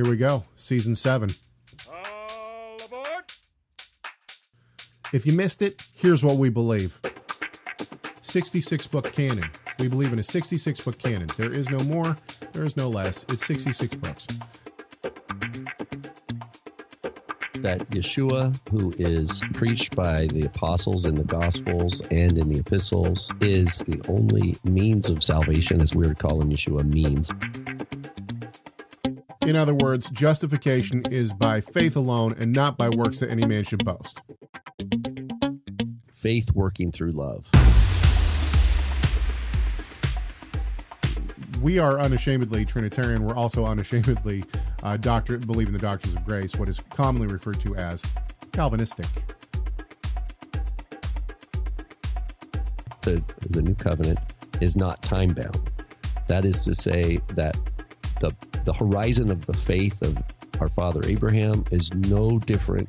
Here we go. Season 7. All aboard! If you missed it, here's what we believe 66 book canon. We believe in a 66 book canon. There is no more, there is no less. It's 66 books. that Yeshua, who is preached by the apostles in the Gospels and in the epistles, is the only means of salvation, as we would call him Yeshua means. In other words, justification is by faith alone and not by works that any man should boast. Faith working through love. We are unashamedly Trinitarian. We're also unashamedly uh, doctor, believe in the doctrines of grace, what is commonly referred to as Calvinistic. The, the new covenant is not time bound. That is to say that the the horizon of the faith of our father Abraham is no different.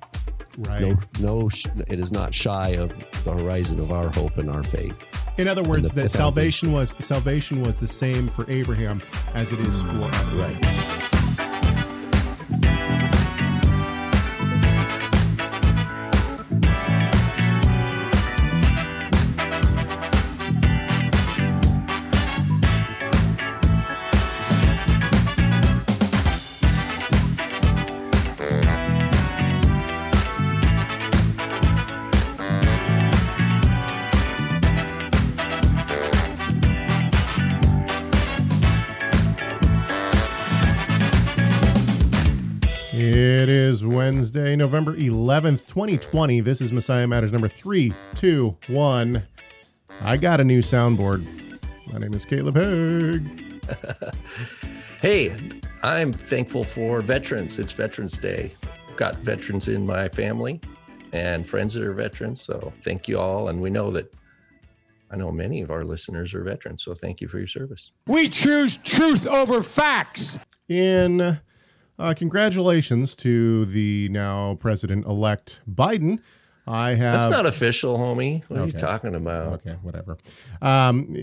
Right. No, no, it is not shy of the horizon of our hope and our faith. In other words, the- that salvation was salvation was the same for Abraham as it is for us. Right. Wednesday, November 11th, 2020. This is Messiah Matters number 321. I got a new soundboard. My name is Caleb Hegg. Hey, I'm thankful for veterans. It's Veterans Day. Got veterans in my family and friends that are veterans. So thank you all. And we know that I know many of our listeners are veterans. So thank you for your service. We choose truth over facts. In uh, congratulations to the now president elect Biden. I have. That's not official, homie. What are you talking about? Okay, whatever. Um,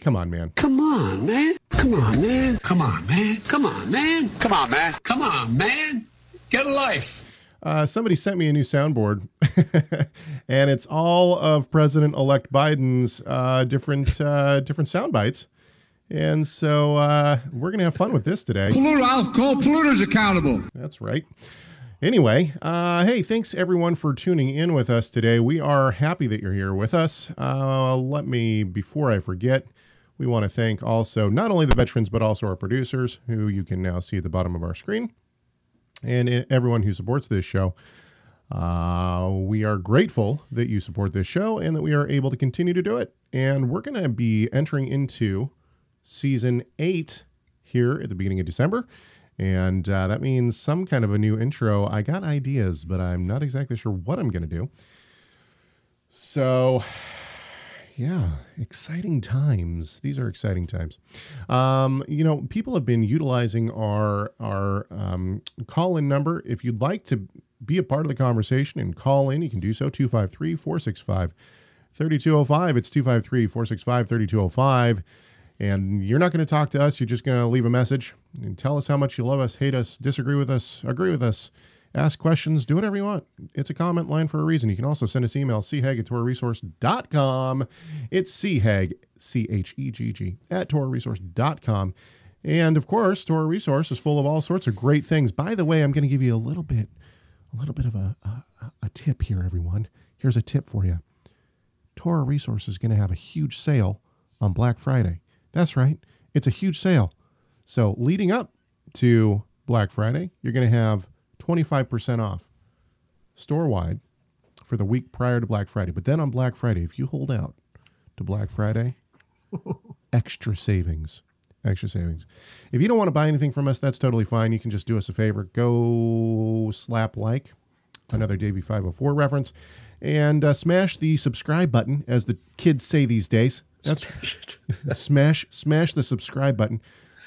come on, man. Come on, man. Come on, man. Come on, man. Come on, man. Come on, man. Come on, man. Get a life. Uh, somebody sent me a new soundboard, and it's all of President-elect Biden's uh, different uh, different sound bites. And so uh, we're gonna have fun with this today. Polluter, I'll call polluters accountable. That's right. Anyway, uh, hey, thanks everyone for tuning in with us today. We are happy that you're here with us. Uh, let me, before I forget, we want to thank also not only the veterans, but also our producers, who you can now see at the bottom of our screen, and everyone who supports this show. Uh, we are grateful that you support this show and that we are able to continue to do it. And we're going to be entering into season eight here at the beginning of December. And uh, that means some kind of a new intro. I got ideas, but I'm not exactly sure what I'm going to do. So, yeah, exciting times. These are exciting times. Um, you know, people have been utilizing our our um, call in number. If you'd like to be a part of the conversation and call in, you can do so 253 465 3205. It's 253 465 3205. And you're not going to talk to us. You're just going to leave a message and tell us how much you love us, hate us, disagree with us, agree with us, ask questions, do whatever you want. It's a comment line for a reason. You can also send us email, chegg at torahresource.com. It's chegg, C H E G G, at torahresource.com. And of course, Torah Resource is full of all sorts of great things. By the way, I'm going to give you a little bit, a little bit of a, a, a tip here, everyone. Here's a tip for you. Torah Resource is going to have a huge sale on Black Friday. That's right. It's a huge sale. So, leading up to Black Friday, you're going to have 25% off store wide for the week prior to Black Friday. But then on Black Friday, if you hold out to Black Friday, extra savings. Extra savings. If you don't want to buy anything from us, that's totally fine. You can just do us a favor. Go slap like, another Davy 504 reference, and uh, smash the subscribe button, as the kids say these days. That's smash, smash the subscribe button.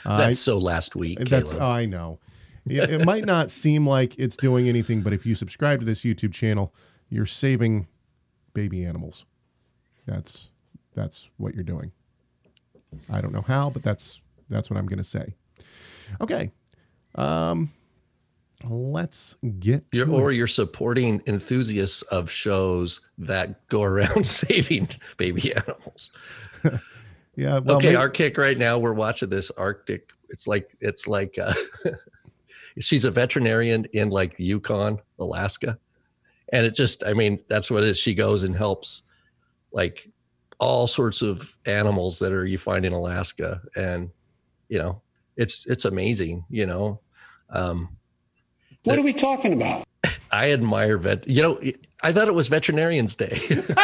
Uh, That's so last week. that's Caleb. oh, I know. It, it might not seem like it's doing anything, but if you subscribe to this YouTube channel, you're saving baby animals. That's that's what you're doing. I don't know how, but that's that's what I'm going to say. Okay, Um, let's get You're, or it. you're supporting enthusiasts of shows that go around saving baby animals. yeah. Well, okay, maybe- our kick right now. We're watching this Arctic. It's like it's like uh, she's a veterinarian in like Yukon, Alaska, and it just I mean that's what it is. She goes and helps like all sorts of animals that are you find in Alaska, and you know it's it's amazing. You know, um, What are we talking about? I admire vet. You know, I thought it was Veterinarians Day.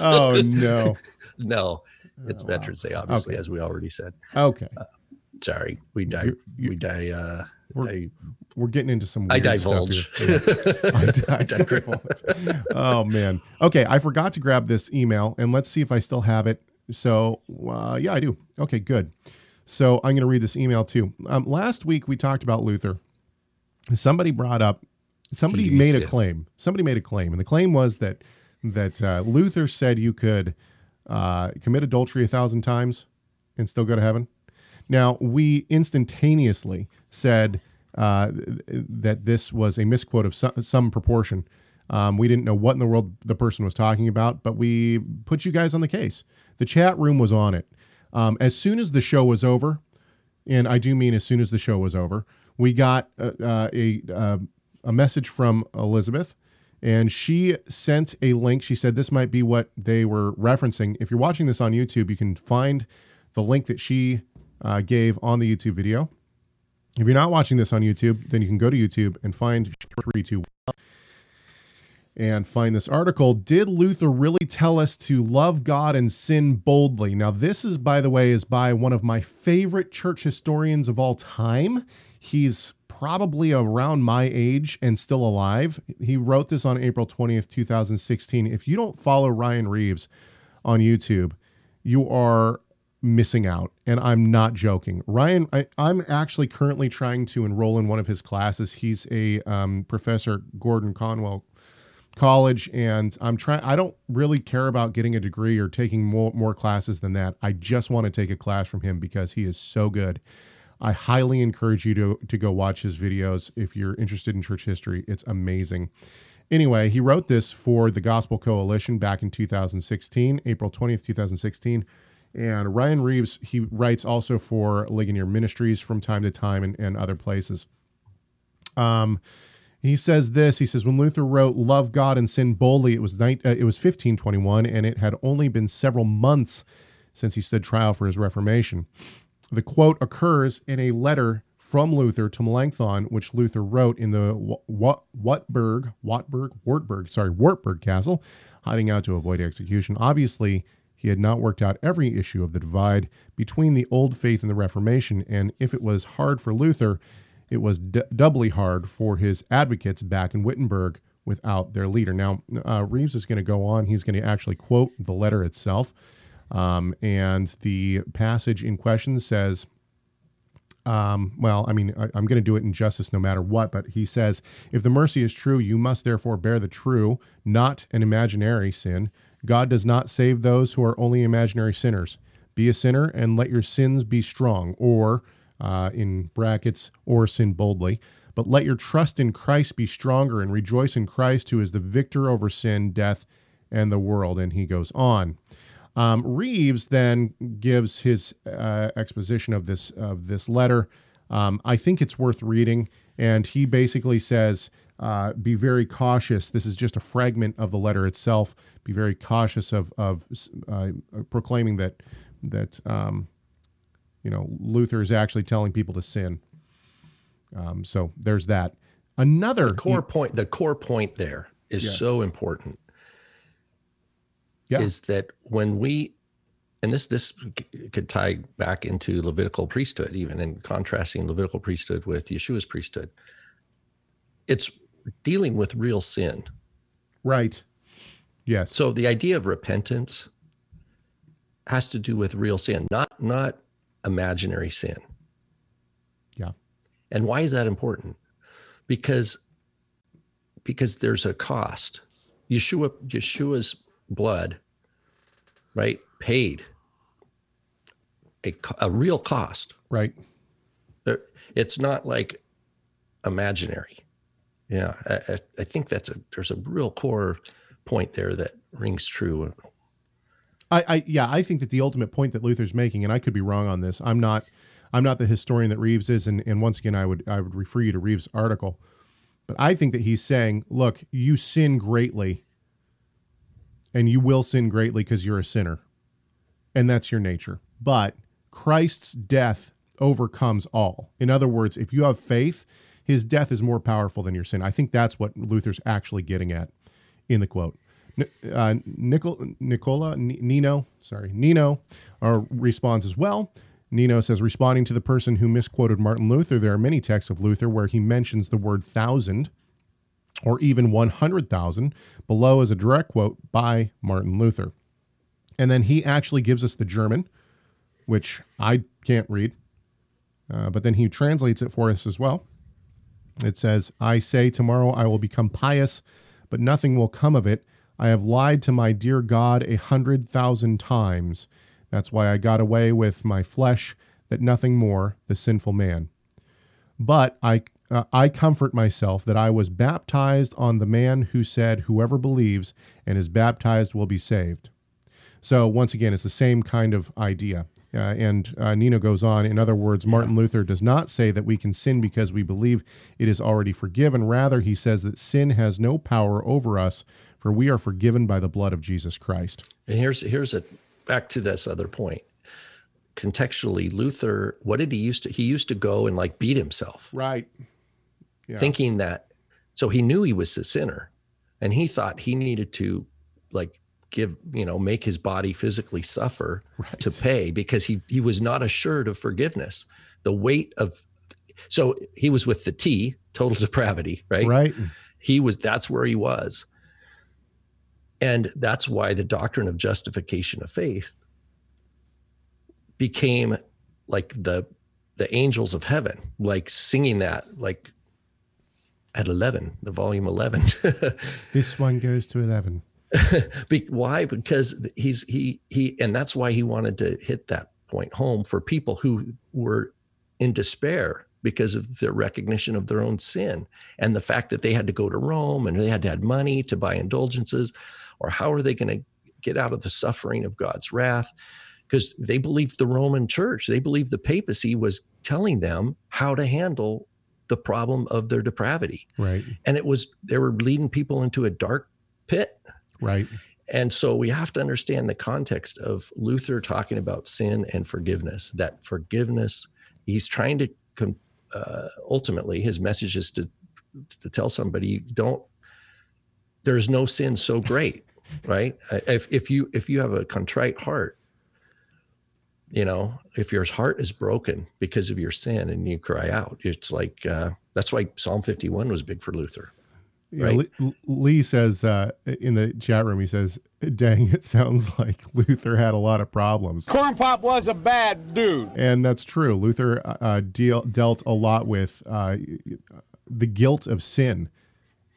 oh no. no, it's Oh, wow. Veterans Day, obviously, Okay. as we already said. Okay. Sorry, we die. You- you- we die. Uh, We're- I, We're getting into some. I Weird Stuff divulge. here. Yeah. I, di- I divulge. oh man. Okay, I forgot to grab this email, and let's see if I still have it. So uh, yeah, I do. Okay, good. So I'm going to read this email too. Um, last week we talked about Luther. Somebody brought up. Somebody made a claim. Somebody made a claim, and the claim was that that uh, Luther said you could uh, commit adultery a thousand times and still go to heaven. Now, we instantaneously said uh, th- that this was a misquote of some, some proportion. Um, we didn't know what in the world the person was talking about, but we put you guys on the case. The chat room was on it. Um, as soon as the show was over, and I do mean as soon as the show was over, we got uh, uh, a uh, a message from Elizabeth, and she sent a link. She said this might be what they were referencing. If you're watching this on YouTube, you can find the link that she uh, gave on the YouTube video. If you're not watching this on YouTube, then you can go to YouTube and find three, two, and find this article. Did Luther really tell us to love God and sin boldly? Now, this is, by the way, is by one of my favorite church historians of all time. He's probably around my age and still alive. He wrote this on April 20th, 2016. If you don't follow Ryan Reeves on YouTube, you are missing out. And I'm not joking. Ryan, I, I'm actually currently trying to enroll in one of his classes. He's a um, professor, Gordon Conwell college and I'm trying I don't really care about getting a degree or taking more more classes than that. I just want to take a class from him because he is so good. I highly encourage you to to go watch his videos if you're interested in church history. It's amazing. Anyway, he wrote this for the Gospel Coalition back in 2016, April 20th, 2016. And Ryan Reeves, he writes also for Ligonier Ministries from time to time and, and other places. Um, he says this. He says when Luther wrote "Love God and Sin Boldly," it was night, uh, it was 1521, and it had only been several months since he stood trial for his Reformation. The quote occurs in a letter from Luther to Melanchthon, which Luther wrote in the Wa- Wa- Wartburg, Wartburg, Wartburg, sorry, Wartburg Castle, hiding out to avoid execution. Obviously, he had not worked out every issue of the divide between the old faith and the Reformation, and if it was hard for Luther, it was d- doubly hard for his advocates back in Wittenberg without their leader. Now, uh, Reeves is going to go on. He's going to actually quote the letter itself. Um, and the passage in question says, um, well, I mean, I, I'm going to do it in justice no matter what, but he says, if the mercy is true, you must therefore bear the true, not an imaginary sin. God does not save those who are only imaginary sinners. Be a sinner and let your sins be strong, or uh, in brackets, or sin boldly. But let your trust in Christ be stronger and rejoice in Christ, who is the victor over sin, death, and the world. And he goes on. Um, Reeves then gives his uh, exposition of this of this letter. Um, I think it's worth reading, and he basically says, uh, "Be very cautious. This is just a fragment of the letter itself. Be very cautious of of uh, proclaiming that that um, you know Luther is actually telling people to sin." Um, so there's that. Another core point. The core point there is Yes. so important. Yeah. Is that when we, and this this could tie back into Levitical priesthood, even in contrasting Levitical priesthood with Yeshua's priesthood. It's dealing with real sin. right. Yes. So the idea of repentance has to do with real sin, not not imaginary sin. Yeah. And why is that important? Because because there's a cost. Yeshua Yeshua's blood, right, paid a, a real cost. Right. It's not like imaginary. Yeah, I, I, think that's a there's a real core point there that rings true. I, I yeah, I think that the ultimate point that Luther's making, and I could be wrong on this. I'm not I'm not the historian that Reeves is, and, and once again I would I would refer you to Reeves' article. But I think that he's saying, look, you sin greatly, and you will sin greatly because you're a sinner. And that's your nature. But Christ's death overcomes all. In other words, if you have faith, his death is more powerful than your sin. I think that's what Luther's actually getting at in the quote. Uh, Nicol- Nicola, N- Nino, sorry, Nino uh, responds as well. Nino says, responding to the person who misquoted Martin Luther, there are many texts of Luther where he mentions the word thousand or even 100,000. Below is a direct quote by Martin Luther. And then he actually gives us the German, which I can't read, uh, but then he translates it for us as well. It says, I say, tomorrow I will become pious, but nothing will come of it. I have lied to my dear God a hundred thousand times. That's why I got away with my flesh, that nothing more, the sinful man. But I, uh, I comfort myself that I was baptized on the man who said, Whoever believes and is baptized will be saved. So, once again, it's the same kind of idea. Uh, and uh, Nino goes on, in other words, Martin Luther does not say that we can sin because we believe it is already forgiven. Rather, he says that sin has no power over us, for we are forgiven by the blood of Jesus Christ. And here's here's a back to this other point. Contextually, Luther, what did he used to? He used to go and like beat himself, Right. Yeah. thinking that. So he knew he was the sinner, and he thought he needed to, like, give you know, make his body physically suffer to pay because he he was not assured of forgiveness. The weight of, so he was with the T, total depravity, right? Right. he was that's where he was and that's why the doctrine of justification of faith became like the the angels of heaven like singing that like at 11 the volume 11 This one goes to 11. Be- why? Because he's he he and that's why he wanted to hit that point home for people who were in despair because of the recognition of their own sin and the fact that they had to go to Rome and they had to have money to buy indulgences or how are they going to get out of the suffering of God's wrath? Because they believed the Roman church they believed the papacy was telling them how to handle the problem of their depravity Right. and it was they were leading people into a dark pit Right. and so we have to understand the context of Luther talking about sin and forgiveness. That forgiveness, he's trying to uh, ultimately his message is to to tell somebody don't. There's no sin so great, right? If if you if you have a contrite heart, you know, if your heart is broken because of your sin and you cry out, it's like uh, that's why Psalm 51 was big for Luther. Right. Lee, Lee says uh, in the chat room, he says, dang, it sounds like Luther had a lot of problems. Corn Pop was a bad dude. And that's true. Luther uh, deal, dealt a lot with uh, the guilt of sin.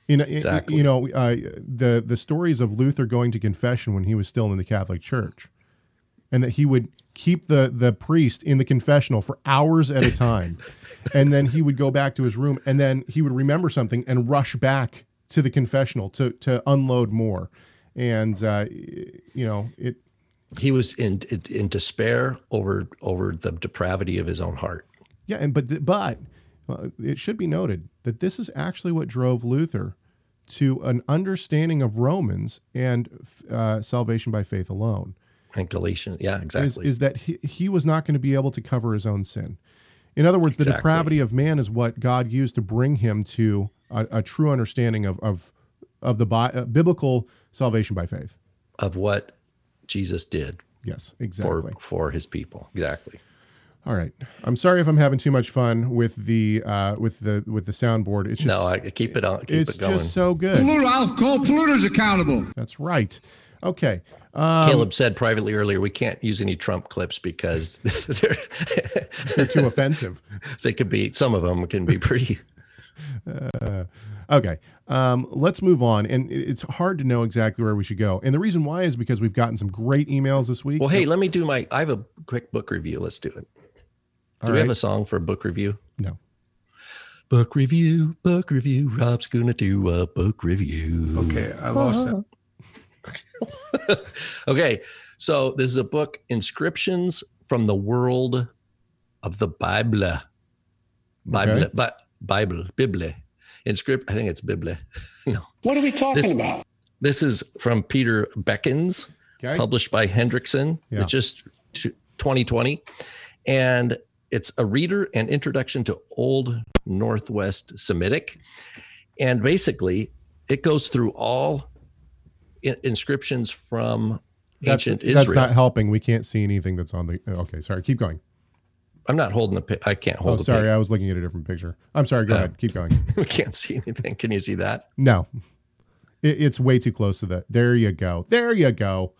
You know, Exactly. you know uh, the the stories of Luther going to confession when he was still in the Catholic Church, and that he would keep the the priest in the confessional for hours at a time, and then he would go back to his room, and then he would remember something and rush back to the confessional to to unload more, and uh, you know it. He was in in, in despair over over the depravity of his own heart. Yeah, and but but uh, it should be noted that this is actually what drove Luther to an understanding of Romans and uh, salvation by faith alone. And Galatians, yeah, exactly. is that he, he was not going to be able to cover his own sin. In other words, the depravity of man is what God used to bring him to a, a true understanding of of of the bi- uh, biblical salvation by faith. of what Jesus did Yes, exactly. for his people. Exactly. All right. I'm sorry if I'm having too much fun with the uh, with the with the soundboard. It's just no, I keep it on. Keep it's it going. just so good. Polluter, I'll call polluters accountable. That's right. Okay. Um, Caleb said privately earlier, we can't use any Trump clips because they're, they're too offensive. they could be. Some of them can be pretty. Okay. Um, let's move on. And it's hard to know exactly where we should go. And the reason why is because we've gotten some great emails this week. Well, hey, let me do my. I have a quick book review. Let's do it. All Do we have a song for a book review? No. Book review, book review. Rob's gonna do a book review. Okay, I lost it. okay, so this is a book, Inscriptions from the World of the Bible. Bible, Okay. Bi- Bible, Bible. Inscript, I think it's Bible. no, What are we talking This- about? this is from Peter Bekins, Okay. published by Hendrickson. Yeah. It's just t- 2020. And it's a reader and introduction to Old Northwest Semitic. And basically, it goes through all in- inscriptions from That's, ancient that's Israel. not helping. We can't see anything that's on the. Okay, sorry. Keep going. I'm not holding the. I can't Oh, hold the. sorry. pic. I was looking at a different picture. I'm sorry. Go Oh. ahead. Keep going. we can't see anything. Can you see that? No, it, it's way too close to that. There you go. There you go.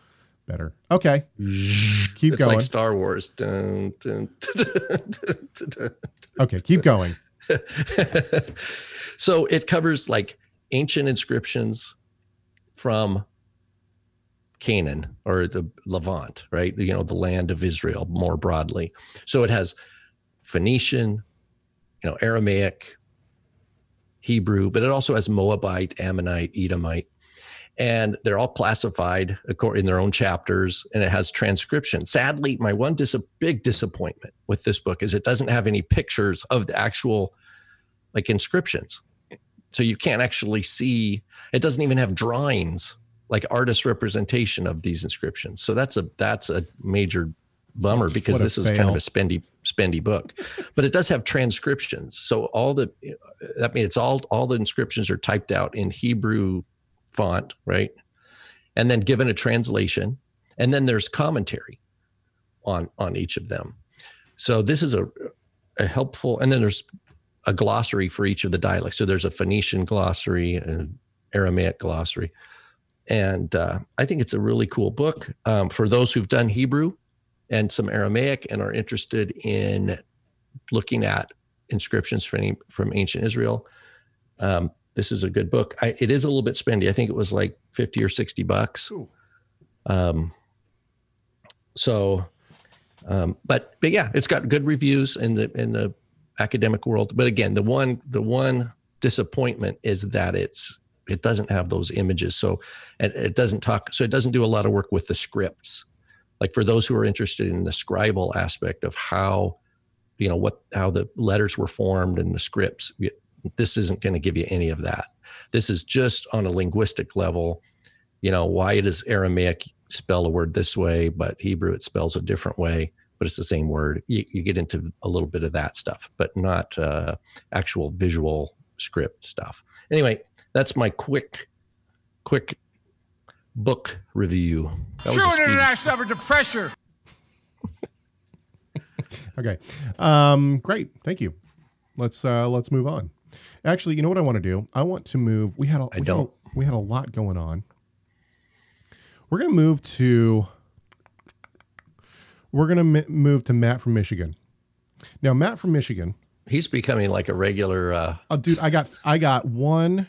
Better. Okay. Keep going. It's going. like Star Wars. Dun, dun, dun. okay. Keep going. so it covers like ancient inscriptions from Canaan or the Levant, right? You know, the land of Israel more broadly. So it has Phoenician, you know, Aramaic, Hebrew, but it also has Moabite, Ammonite, Edomite. And they're all classified in their own chapters, and it has transcription. Sadly, my one dis- big disappointment with this book is it doesn't have any pictures of the actual like inscriptions. So you can't actually see, it doesn't even have drawings, like artist representation of these inscriptions. So that's a that's a major bummer because this is kind of a spendy spendy book. But it does have transcriptions. So all the that means it's all all the inscriptions are typed out in Hebrew font, right? And then given a translation. And then there's commentary on on each of them. So this is a a helpful and then there's a glossary for each of the dialects. So there's a Phoenician glossary, an Aramaic glossary, and uh, I think it's a really cool book um, for those who've done Hebrew and some Aramaic and are interested in looking at inscriptions from from ancient Israel. Um, this is a good book. I, it is a little bit spendy. I think it was like fifty or sixty bucks. Um, so, um, but but yeah, it's got good reviews in the in the academic world. But again, the one the one disappointment is that it's it doesn't have those images. So it, it doesn't talk. So it doesn't do a lot of work with the scripts. Like for those who are interested in the scribal aspect of how you know what how the letters were formed and the scripts this isn't going to give you any of that this is just on a linguistic level you know why does aramaic spell a word this way but hebrew it spells a different way but it's the same word you, you get into a little bit of that stuff but not uh, actual visual script stuff anyway that's my quick quick book review that was a True international effort to pressure. Okay. Um, great. Thank you. Let's uh, let's move on. Actually, you know what I want to do? I want to move. We had a, we had a- don't. we had a lot going on. We're gonna move to. We're gonna mi- move to Matt from Michigan. Now, Matt from Michigan. he's becoming like a regular uh, Oh, dude, I got I got one,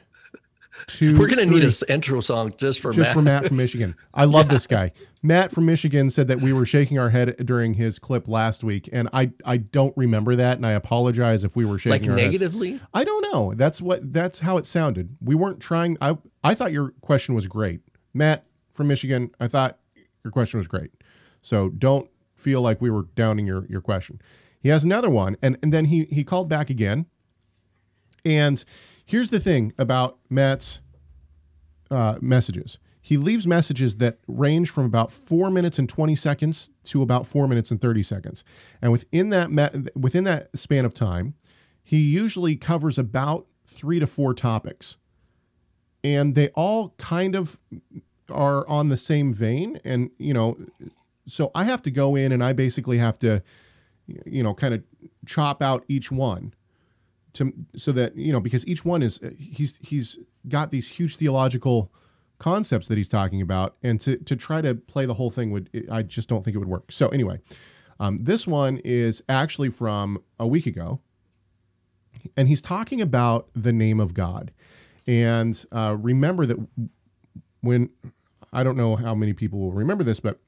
two. we're gonna need three- a s- intro song just for just Matt. for Matt from Michigan. I love this guy. Matt from Michigan said that we were shaking our head during his clip last week, and I I don't remember that, and I apologize if we were shaking like our heads. negatively I don't know. That's what that's how it sounded. We weren't trying. I I thought your question was great, Matt from Michigan. I thought your question was great. So don't feel like we were downing your your question. He has another one, and and then he he called back again. And here's the thing about Matt's uh, messages. He leaves messages that range from about four minutes and twenty seconds to about four minutes and thirty seconds, and within that me- within that span of time, he usually covers about three to four topics, and they all kind of are on the same vein. And you know, so I have to go in and I basically have to, you know, kind of chop out each one to so that you know because each one is he's he's got these huge theological concepts that he's talking about and to to try to play the whole thing would I just don't think it would work. So anyway, um, this one is actually from a week ago, and he's talking about the name of God. And uh, remember that when I don't know how many people will remember this, but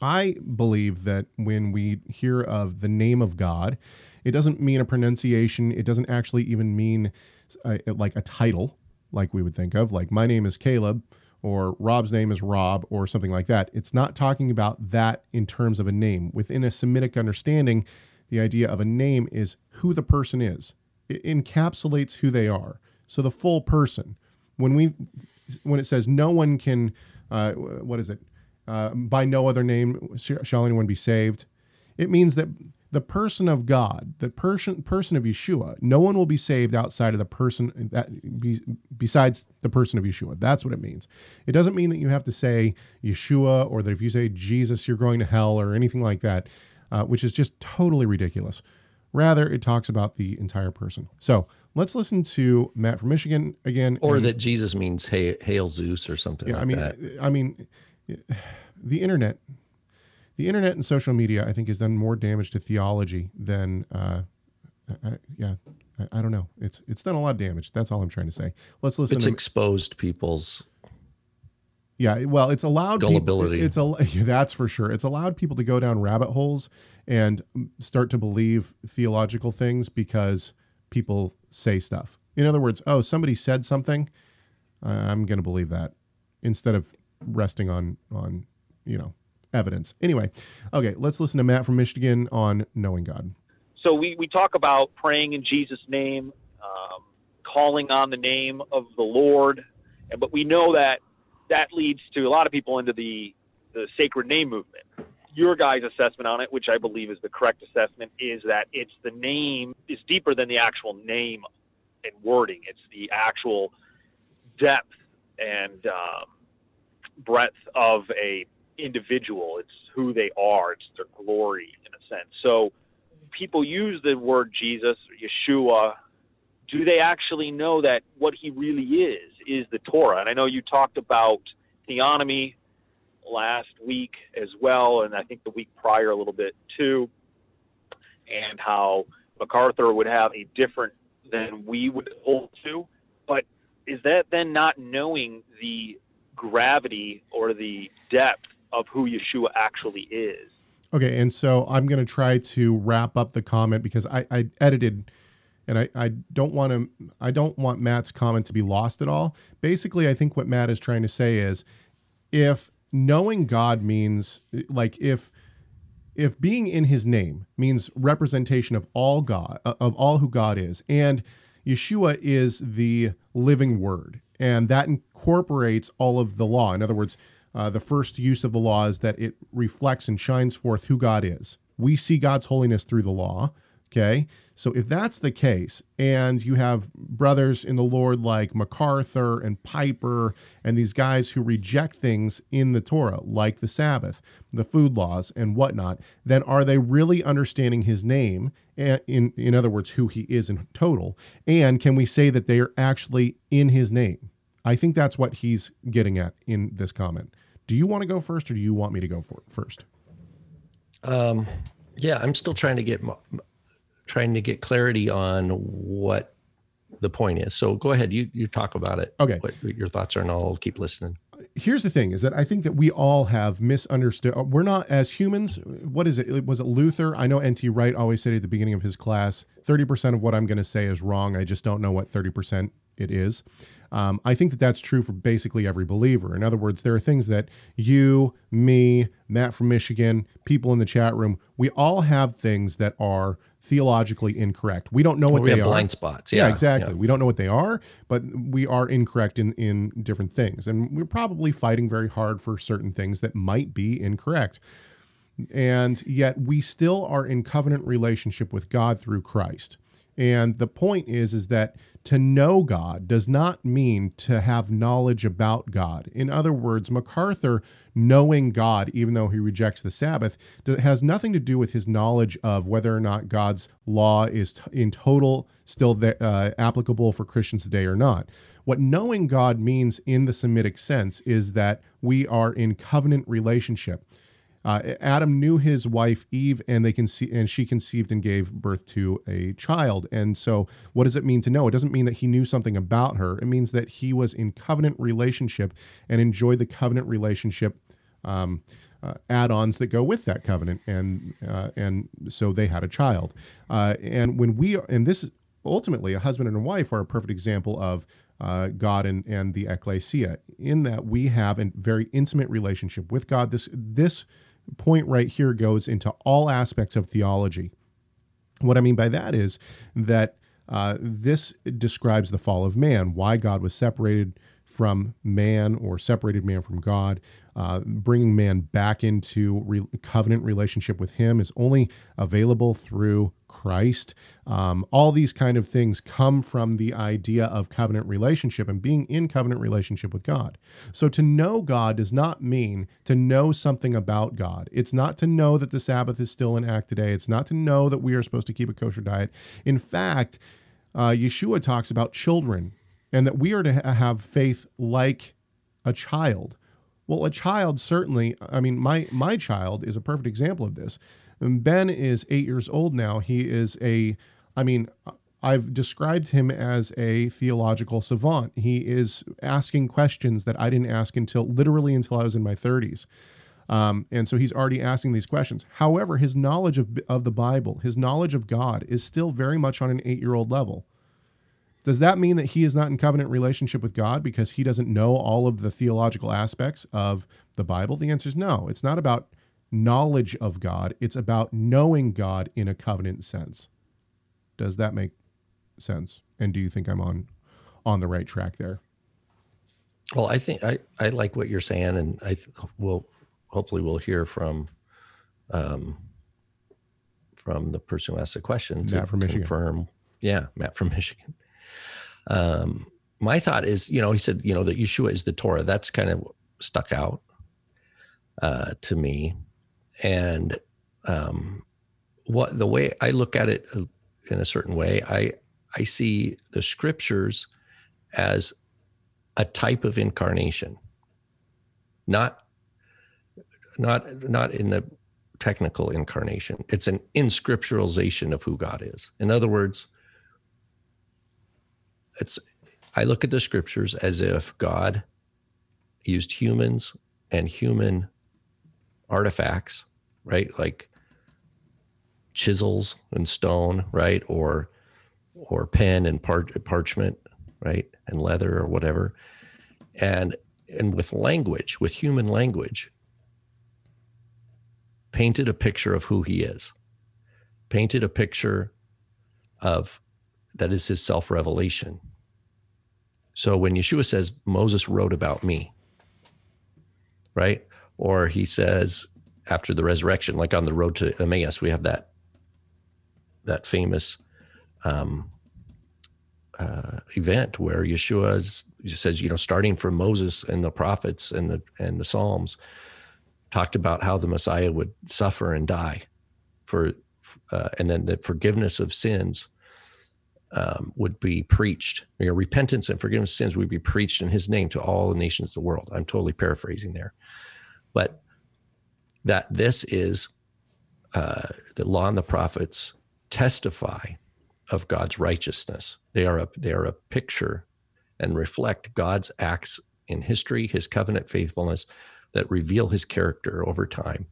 I believe that when we hear of the name of God, it doesn't mean a pronunciation. It doesn't actually even mean uh, like a title, like we would think of, like my name is Caleb or Rob's name is Rob or something like that. It's not talking about that in terms of a name. Within a Semitic understanding, the idea of a name is who the person is. It encapsulates who they are. So the full person. When we when it says no one can uh, what is it? Uh, by no other name shall anyone be saved. It means that the person of God, the person person of Yeshua, no one will be saved outside of the person that be, besides the person of Yeshua. That's what it means. It doesn't mean that you have to say Yeshua or that if you say Jesus, you're going to hell or anything like that, uh, which is just totally ridiculous. Rather, it talks about the entire person. So let's listen to Matt from Michigan again. Or and, that Jesus means hail, hail Zeus or something yeah, like I mean, that. I mean, the internet the internet and social media, I think, has done more damage to theology than, uh, I, yeah, I, I, don't know. It's it's done a lot of damage. That's all I'm trying to say. Let's listen. It's to, exposed people's. Yeah, well, it's allowed gullibility. People, it's a that's for sure. It's allowed people to go down rabbit holes and start to believe theological things because people say stuff. In other words, oh, somebody said something, uh, I'm going to believe that instead of resting on on you know evidence. Anyway, okay, let's listen to Matt from Michigan on knowing God. So we, we talk about praying in Jesus' name, um, calling on the name of the Lord, but we know that that leads to a lot of people into the, the sacred name movement. Your guys' assessment on it, which I believe is the correct assessment, is that it's the name is deeper than the actual name and wording. It's the actual depth and um, breadth of a individual. It's who they are. It's their glory in a sense. So people use the word Jesus, Yeshua. Do they actually know that what he really is is the Torah? And I know you talked about theonomy last week as well, and I think the week prior a little bit too, and how MacArthur would have a different than we would hold to. But is that then not knowing the gravity or the depth of who Yeshua actually is. Okay, and so I'm going to try to wrap up the comment because I, I edited and I, I don't want to I don't want Matt's comment to be lost at all. Basically, I think what Matt is trying to say is if knowing God means like if if being in his name means representation of all God of all who God is and Yeshua is the living word and that incorporates all of the law. In other words, uh, the first use of the law is that it reflects and shines forth who God is. We see God's holiness through the law. Okay. So if that's the case, and you have brothers in the Lord like MacArthur and Piper and these guys who reject things in the Torah, like the Sabbath, the food laws, and whatnot, then are they really understanding his name? In, in other words, who he is in total? And can we say that they are actually in his name? I think that's what he's getting at in this comment. Do you want to go first, or do you want me to go for first? Um, yeah, I'm still trying to get trying to get clarity on what the point is. So go ahead, you you talk about it. Okay, what your thoughts are, and I'll keep listening. Here's the thing: is that I think that we all have misunderstood. We're not as humans. What is it? Was it Luther? I know N.T. Wright always said at the beginning of his class, thirty percent of what I'm going to say is wrong. I just don't know what thirty percent it is. Um, I think that that's true for basically every believer. In other words, there are things that you, me, Matt from Michigan, people in the chat room, we all have things that are theologically incorrect. We don't know what we they have are. Blind spots. Yeah, yeah exactly. Yeah. We don't know what they are, but we are incorrect in in different things, and we're probably fighting very hard for certain things that might be incorrect. And yet, we still are in covenant relationship with God through Christ. And the point is, is that to know God does not mean to have knowledge about God. In other words, MacArthur knowing God, even though he rejects the Sabbath, has nothing to do with his knowledge of whether or not God's law is in total still uh, applicable for Christians today or not. What knowing God means in the Semitic sense is that we are in covenant relationship. Uh, Adam knew his wife Eve, and they can see, and she conceived and gave birth to a child. And so, what does it mean to know? It doesn't mean that he knew something about her. It means that he was in covenant relationship and enjoyed the covenant relationship um, uh, add-ons that go with that covenant, and uh, and so they had a child. Uh, and when we and this is ultimately a husband and a wife are a perfect example of uh, God and, and the ecclesia in that we have a very intimate relationship with God. This this point right here goes into all aspects of theology. What I mean by that is that uh, this describes the fall of man, why God was separated from man or separated man from God. Uh, bringing man back into re- covenant relationship with Him is only available through Christ. Um, all these kind of things come from the idea of covenant relationship and being in covenant relationship with God. So to know God does not mean to know something about God. It's not to know that the Sabbath is still in act today. It's not to know that we are supposed to keep a kosher diet. In fact, uh, Yeshua talks about children and that we are to ha- have faith like a child. Well, a child certainly, I mean, my, my child is a perfect example of this. Ben is eight years old now. He is a, I mean, I've described him as a theological savant. He is asking questions that I didn't ask until literally until I was in my 30s. Um, and so he's already asking these questions. However, his knowledge of, of the Bible, his knowledge of God is still very much on an eight year old level. Does that mean that he is not in covenant relationship with God because he doesn't know all of the theological aspects of the Bible? The answer is no. It's not about knowledge of God, it's about knowing God in a covenant sense. Does that make sense? And do you think I'm on on the right track there? Well, I think I, I like what you're saying, and I will hopefully we'll hear from um, from the person who asked the question to Matt from Michigan. confirm. Yeah, Matt from Michigan. Um, my thought is, you know, he said, you know, that Yeshua is the Torah. That's kind of stuck out uh, to me, and um, what the way I look at it uh, in a certain way, I I see the scriptures as a type of incarnation, not not not in the technical incarnation. It's an inscripturalization of who God is. In other words, it's I look at the scriptures as if God used humans and human artifacts, right? Like chisels and stone, right? Or or pen and parchment, right? And leather or whatever. And and with language, with human language, painted a picture of who he is. Painted a picture of that is his self revelation. So when Yeshua says, Moses wrote about me, right? Or he says after the resurrection, like on the road to Emmaus, we have that that famous um, uh, event where Yeshua says, you know, starting from Moses and the prophets and the and the Psalms, talked about how the Messiah would suffer and die for, uh, and then the forgiveness of sins um, would be preached. You know, repentance and forgiveness of sins would be preached in His name to all the nations of the world. I'm totally paraphrasing there, but that this is uh, the law and the prophets testify of God's righteousness. They are a they are a picture and reflect God's acts in history, His covenant faithfulness that reveal His character over time,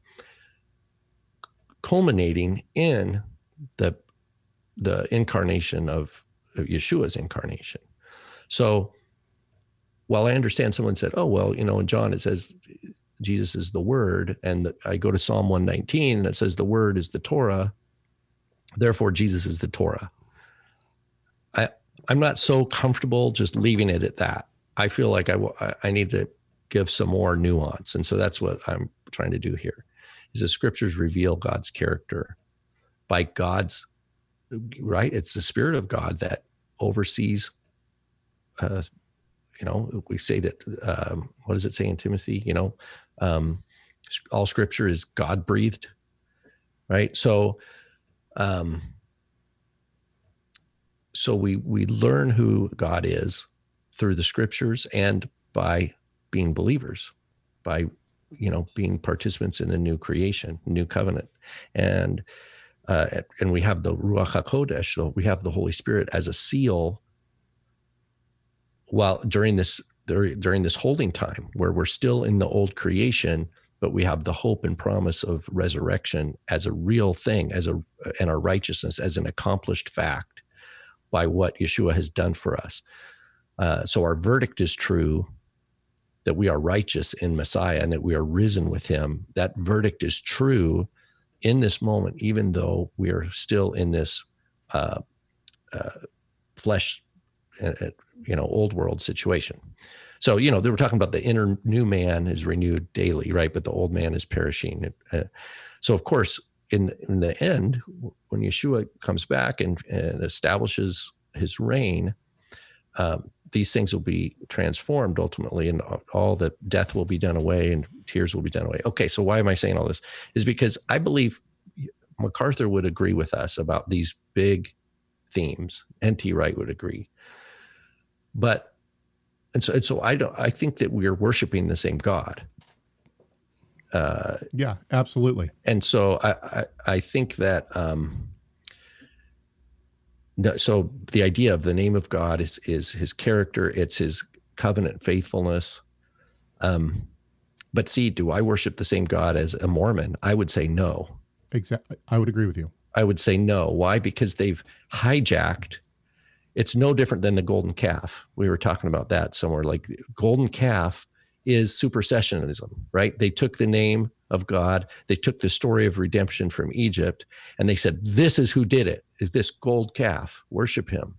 culminating in the the incarnation of Yeshua's incarnation. So while I understand someone said, oh, well, you know, in John it says Jesus is the word, and I go to Psalm 119 and it says the word is the Torah, therefore Jesus is the Torah. I, I'm not so comfortable just leaving it at that. I feel like I, I need to give some more nuance. And so that's what I'm trying to do here is the scriptures reveal God's character by God's right? It's the Spirit of God that oversees. Uh, you know, we say that. Um, what does it say in Timothy? You know, um, all Scripture is God breathed, right? So, um, so we we learn who God is through the Scriptures and by being believers, by you know being participants in the new creation, new covenant, and uh, and we have the Ruach HaKodesh, so we have the Holy Spirit as a seal while during this during this holding time where we're still in the old creation but we have the hope and promise of resurrection as a real thing, as a and our righteousness as an accomplished fact by what Yeshua has done for us. Uh, so our verdict is true that we are righteous in Messiah and that we are risen with Him. That verdict is true in this moment, even though we are still in this uh, uh, flesh, uh, uh, you know, old world situation. So, you know, they were talking about the inner new man is renewed daily, right? But the old man is perishing. Uh, so, of course, in, in the end, when Yeshua comes back and, and establishes his reign, um, these things will be transformed ultimately, and all the death will be done away and tears will be done away. Okay, so why am I saying all this? Is because I believe MacArthur would agree with us about these big themes. N.T. Wright would agree. But and so and so I don't I think that we're worshiping the same God. Uh, yeah, absolutely. And so I I, I think that um, no, so the idea of the name of God is is His character. It's His covenant faithfulness. Um, but see, do I worship the same God as a Mormon? I would say no. Exactly. I would agree with you. I would say no. Why? Because they've hijacked. It's no different than the golden calf. We were talking about that somewhere. Like golden calf is supersessionism, right? They took the name of God, they took the story of redemption from Egypt, and they said, "This is who did it. Is this gold calf? Worship him."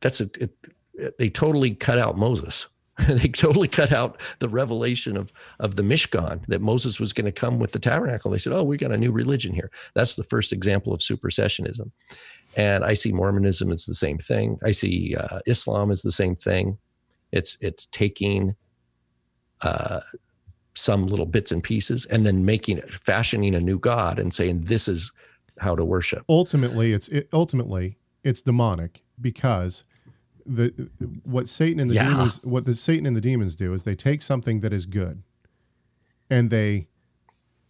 That's a. It, they totally cut out Moses. they totally cut out the revelation of of the Mishkan that Moses was going to come with the tabernacle. They said, "Oh, we got a new religion here." That's the first example of supersessionism, and I see Mormonism as the same thing. I see uh, Islam as the same thing. It's it's taking uh, some little bits and pieces and then making it, fashioning a new god and saying this is how to worship. Ultimately, it's it, ultimately it's demonic because the what Satan and the yeah. demons what the Satan and the demons do is they take something that is good and they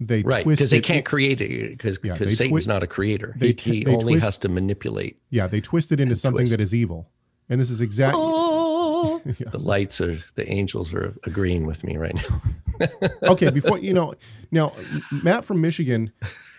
they right because they can't create it because yeah, Satan's twi- not a creator. They, he, he only twist, has to manipulate. Yeah, they twist it into something twist. that is evil, and this is exactly. Oh, yeah. The lights are the angels are agreeing with me right now. okay, before you know, now Matt from Michigan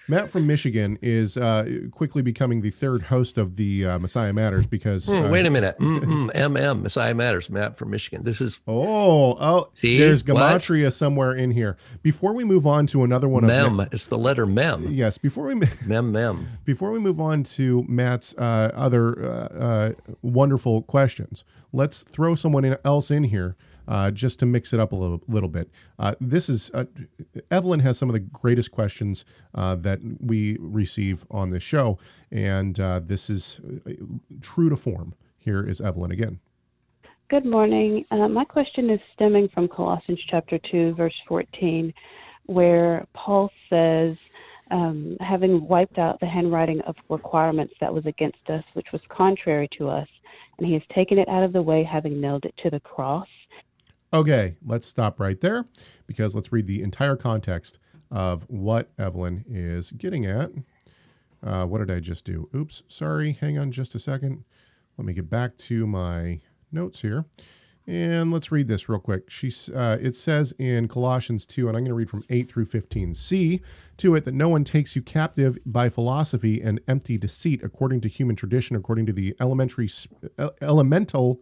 Matt from Michigan is uh, quickly becoming the third host of the uh, Messiah Matters because. Mm, uh, wait a minute. MM, Messiah Matters, Matt from Michigan. This is. Oh, oh. See? There's Gematria what? somewhere in here. Before we move on to another one Mem. Of, mem, it's the letter Mem. Yes. Before we. Mem, Mem. Before we move on to Matt's uh, other uh, wonderful questions, let's throw someone else in here uh, just to mix it up a little, little bit. Uh, this is uh, Evelyn has some of the greatest questions uh, that we receive on this show, and uh, this is uh, true to form. Here is Evelyn again. Good morning. my question is stemming from Colossians chapter 2, verse 14, where Paul says, um, having wiped out the handwriting of requirements that was against us, which was contrary to us, and he has taken it out of the way, having nailed it to the cross. Okay, let's stop right there because let's read the entire context of what Evelyn is getting at. Uh, what did I just do? Oops, sorry. Hang on just a second. Let me get back to my notes here. And let's read this real quick. She's, uh, it says in Colossians 2, and I'm going to read from 8 through 15. See to it that no one takes you captive by philosophy and empty deceit, according to human tradition, according to the elementary, elemental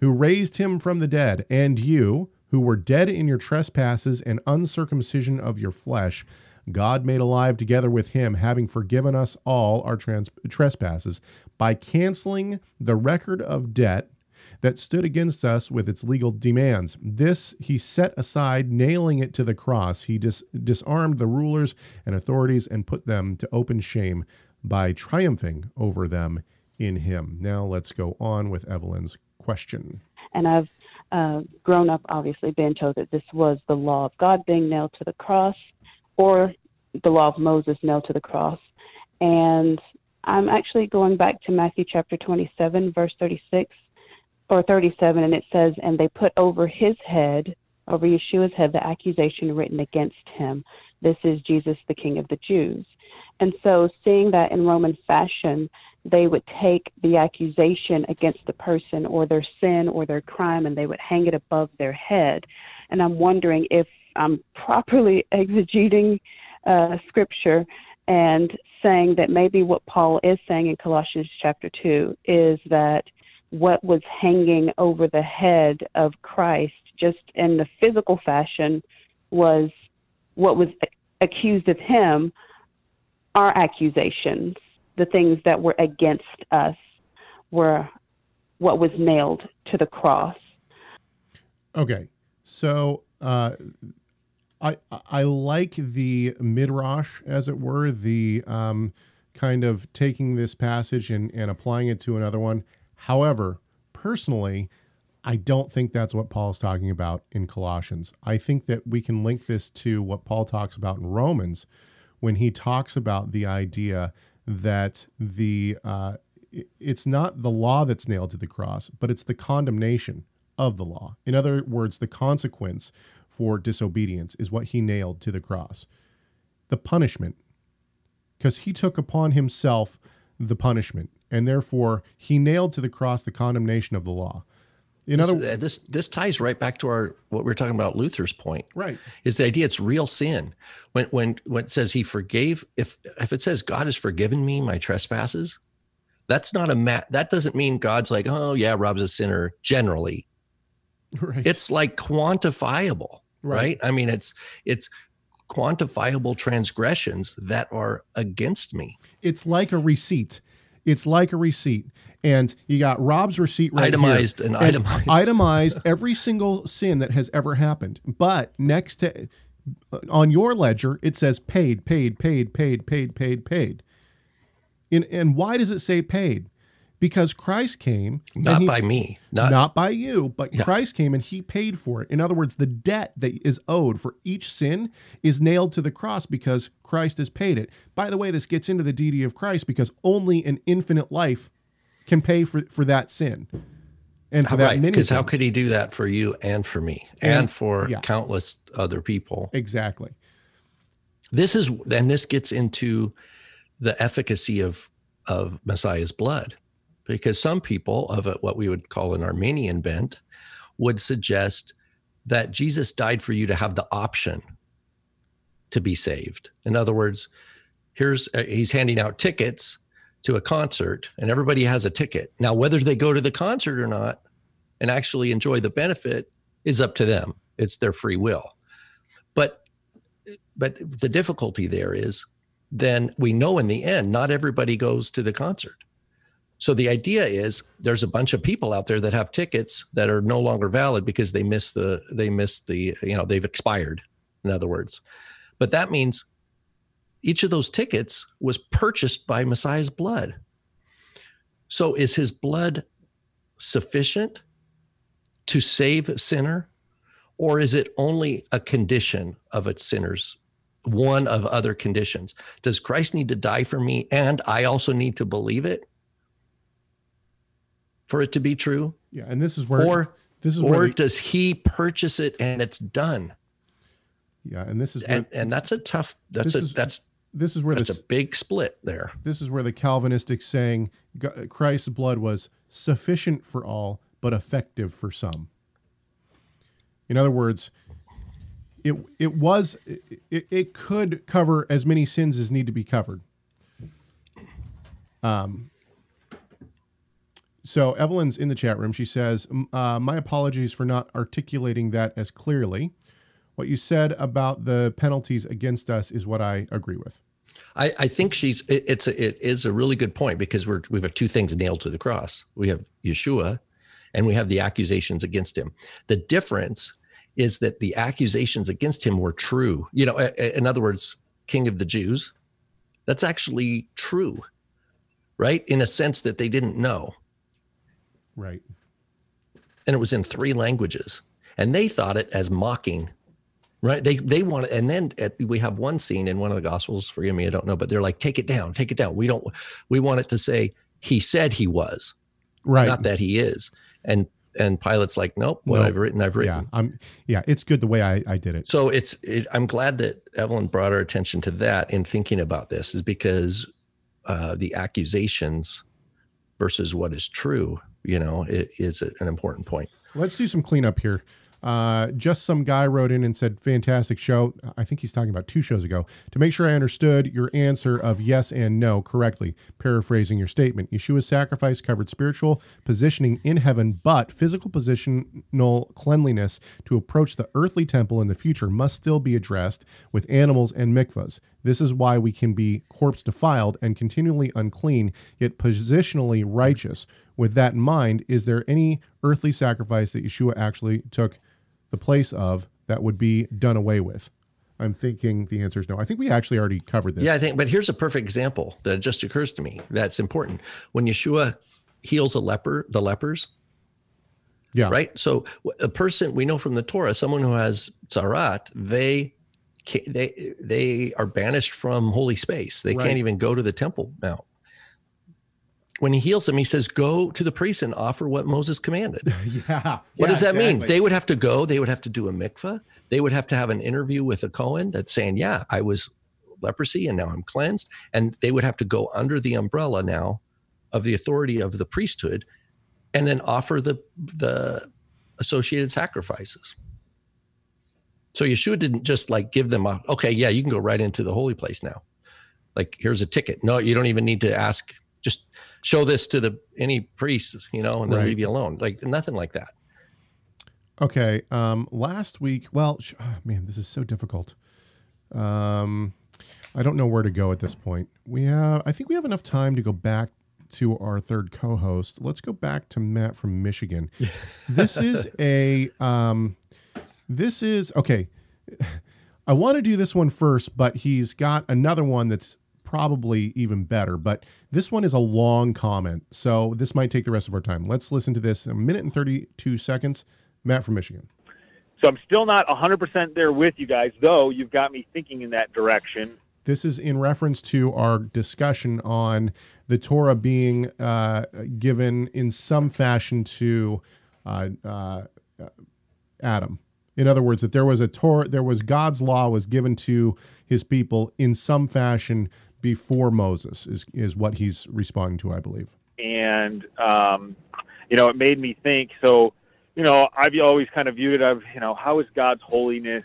who raised him from the dead, and you, who were dead in your trespasses and uncircumcision of your flesh, God made alive together with him, having forgiven us all our trans- trespasses by canceling the record of debt that stood against us with its legal demands. This he set aside, nailing it to the cross. He dis- disarmed the rulers and authorities and put them to open shame by triumphing over them in him. Now let's go on with Evelyn's question. And I've uh, grown up, obviously, being told that this was the law of God being nailed to the cross. or the law of Moses nailed to the cross. And I'm actually going back to Matthew chapter 27, verse 36 or 37, and it says, And they put over his head, over Yeshua's head, the accusation written against him. This is Jesus, the King of the Jews. And so, seeing that in Roman fashion, they would take the accusation against the person or their sin or their crime and they would hang it above their head. And I'm wondering if I'm properly exegeting uh, scripture and saying that maybe what Paul is saying in Colossians chapter 2 is that what was hanging over the head of Christ, just in the physical fashion, was what was accused of him, our accusations, the things that were against us, were what was nailed to the cross. Okay, so uh, I I like the midrash, as it were, the um, kind of taking this passage and, and applying it to another one. However, personally, I don't think that's what Paul is talking about in Colossians. I think that we can link this to what Paul talks about in Romans when he talks about the idea that the uh, it's not the law that's nailed to the cross, but it's the condemnation of the law. In other words, the consequence for disobedience is what he nailed to the cross. The punishment, because he took upon himself the punishment, and therefore he nailed to the cross the condemnation of the law. In this, other, uh, this this ties right back to our what we are talking about Luther's point. Right. Is the idea it's real sin. When when when it says he forgave if if it says God has forgiven me my trespasses, that's not a mat that doesn't mean God's like, "Oh yeah, Rob's a sinner generally." Right. It's like quantifiable, right? right? I mean, it's it's quantifiable transgressions that are against me. It's like a receipt. It's like a receipt and you got Rob's receipt right itemized here. and, and itemized, itemized every single sin that has ever happened. But next to uh, on your ledger, it says paid, paid, paid, paid, paid, paid, paid. And and why does it say paid? Because Christ came not he, by me, not, not by you, but yeah. Christ came and he paid for it. In other words, the debt that is owed for each sin is nailed to the cross because Christ has paid it. By the way, this gets into the deity of Christ because only an infinite life can pay for, for that sin and for that right, because how could he do that for you and for me and, and for yeah. countless other people? Exactly. This is and this gets into the efficacy of of messiah's blood because some people of a, what we would call an Arminian bent would suggest that jesus died for you to have the option to be saved. In other words here's uh, he's handing out tickets to a concert and everybody has a ticket. Now, whether they go to the concert or not and actually enjoy the benefit is up to them. It's their free will. But but the difficulty there is then we know in the end not everybody goes to the concert. So the idea is there's a bunch of people out there that have tickets that are no longer valid because they missed the they missed the you know they've expired in other words. But that means each of those tickets was purchased by Messiah's blood. So is his blood sufficient to save a sinner? Or is it only a condition of a sinner's, one of other conditions? Does Christ need to die for me and I also need to believe it for it to be true? Yeah, and this is where or this is or the, does he purchase it and it's done? Yeah, and this is where, and, and that's a tough that's a is, that's this is where that's a big split there. This is where the Calvinistic saying Christ's blood was sufficient for all but effective for some. In other words, it it was it, it could cover as many sins as need to be covered. Um. So Evelyn's in the chat room. She says, uh, "My apologies for not articulating that as clearly." what you said about the penalties against us is what I agree with. I, I think she's it, it's a, it is a really good point because we're we have two things nailed to the cross. We have Yeshua, and we have the accusations against him. The difference is that the accusations against him were true. You know, in other words, King of the Jews. That's actually true, right? In a sense that they didn't know. Right. And it was in three languages, and they thought it as mocking right they they want it and then at, we have one scene in one of the gospels forgive me i don't know but they're like take it down take it down we don't we want it to say he said he was Right. not that he is and and pilate's like nope what Nope. i've written i've yeah. written I'm. Yeah. It's good the way I, I did it. so it's it, i'm glad that evelyn brought our attention to that in thinking about this is because uh, the accusations versus what is true you know it is an important point Let's do some cleanup here. Uh, just some guy wrote in and said, "Fantastic show." I think he's talking about two shows ago. To make sure I understood your answer of yes and no correctly, paraphrasing your statement, Yeshua's sacrifice covered spiritual positioning in heaven, but physical positional cleanliness to approach the earthly temple in the future must still be addressed with animals and mikvahs. This is why we can be corpse defiled and continually unclean, yet positionally righteous. With that in mind, is there any earthly sacrifice that Yeshua actually took the place of that would be done away with? I'm thinking the answer is no. I think we actually already covered this. Yeah, I think, but here's a perfect example that just occurs to me that's important. When Yeshua heals a leper, the lepers, yeah. right? So a person we know from the Torah, someone who has tzarat, they they they are banished from holy space. They Right. can't even go to the temple now. When he heals them, he says, "Go to the priest and offer what Moses commanded." Yeah. What Yeah, does that mean? They would have to go. They would have to do a mikvah. They would have to have an interview with a Cohen that's saying, "Yeah, I was leprosy and now I'm cleansed." And they would have to go under the umbrella now of the authority of the priesthood, and then offer the the associated sacrifices. So Yeshua didn't just like give them a, okay, yeah, you can go right into the holy place now. Like here's a ticket. No, you don't even need to ask. Just show this to the any priest, you know, and they'll Right. leave you alone. Like nothing like that. Okay. Um, last week, well, sh- oh, man, this is so difficult. Um, I don't know where to go at this point. We have, I think we have enough time to go back to our third co-host. Let's go back to Matt from Michigan. this is a, um, this is okay. I want to do this one first, but he's got another one that's probably even better. But this one is a long comment, so this might take the rest of our time. Let's listen to this. A minute and thirty-two seconds. Matt from Michigan. So I'm still not 100% there with you guys, though you've got me thinking in that direction. This is in reference to our discussion on the Torah being uh, given in some fashion to uh, uh, Adam. In other words, that there was a Torah, there was God's law was given to His people in some fashion before Moses. Is is what he's responding to, I believe. and um, you know, it made me think. So, you know, I've always kind of viewed it of, you know, how is God's holiness?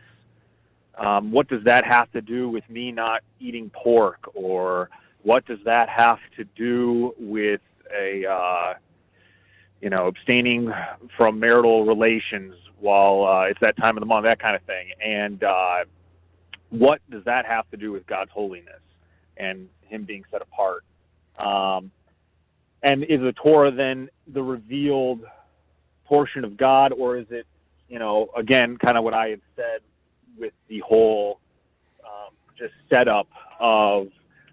Um, what does that have to do with me not eating pork, or what does that have to do with a, uh, you know, abstaining from marital relations while uh, it's that time of the month, that kind of thing, and uh, what does that have to do with God's holiness and Him being set apart? Um, and is the Torah then the revealed portion of God, or is it, you know, again, kind of what I had said with the whole um, just setup of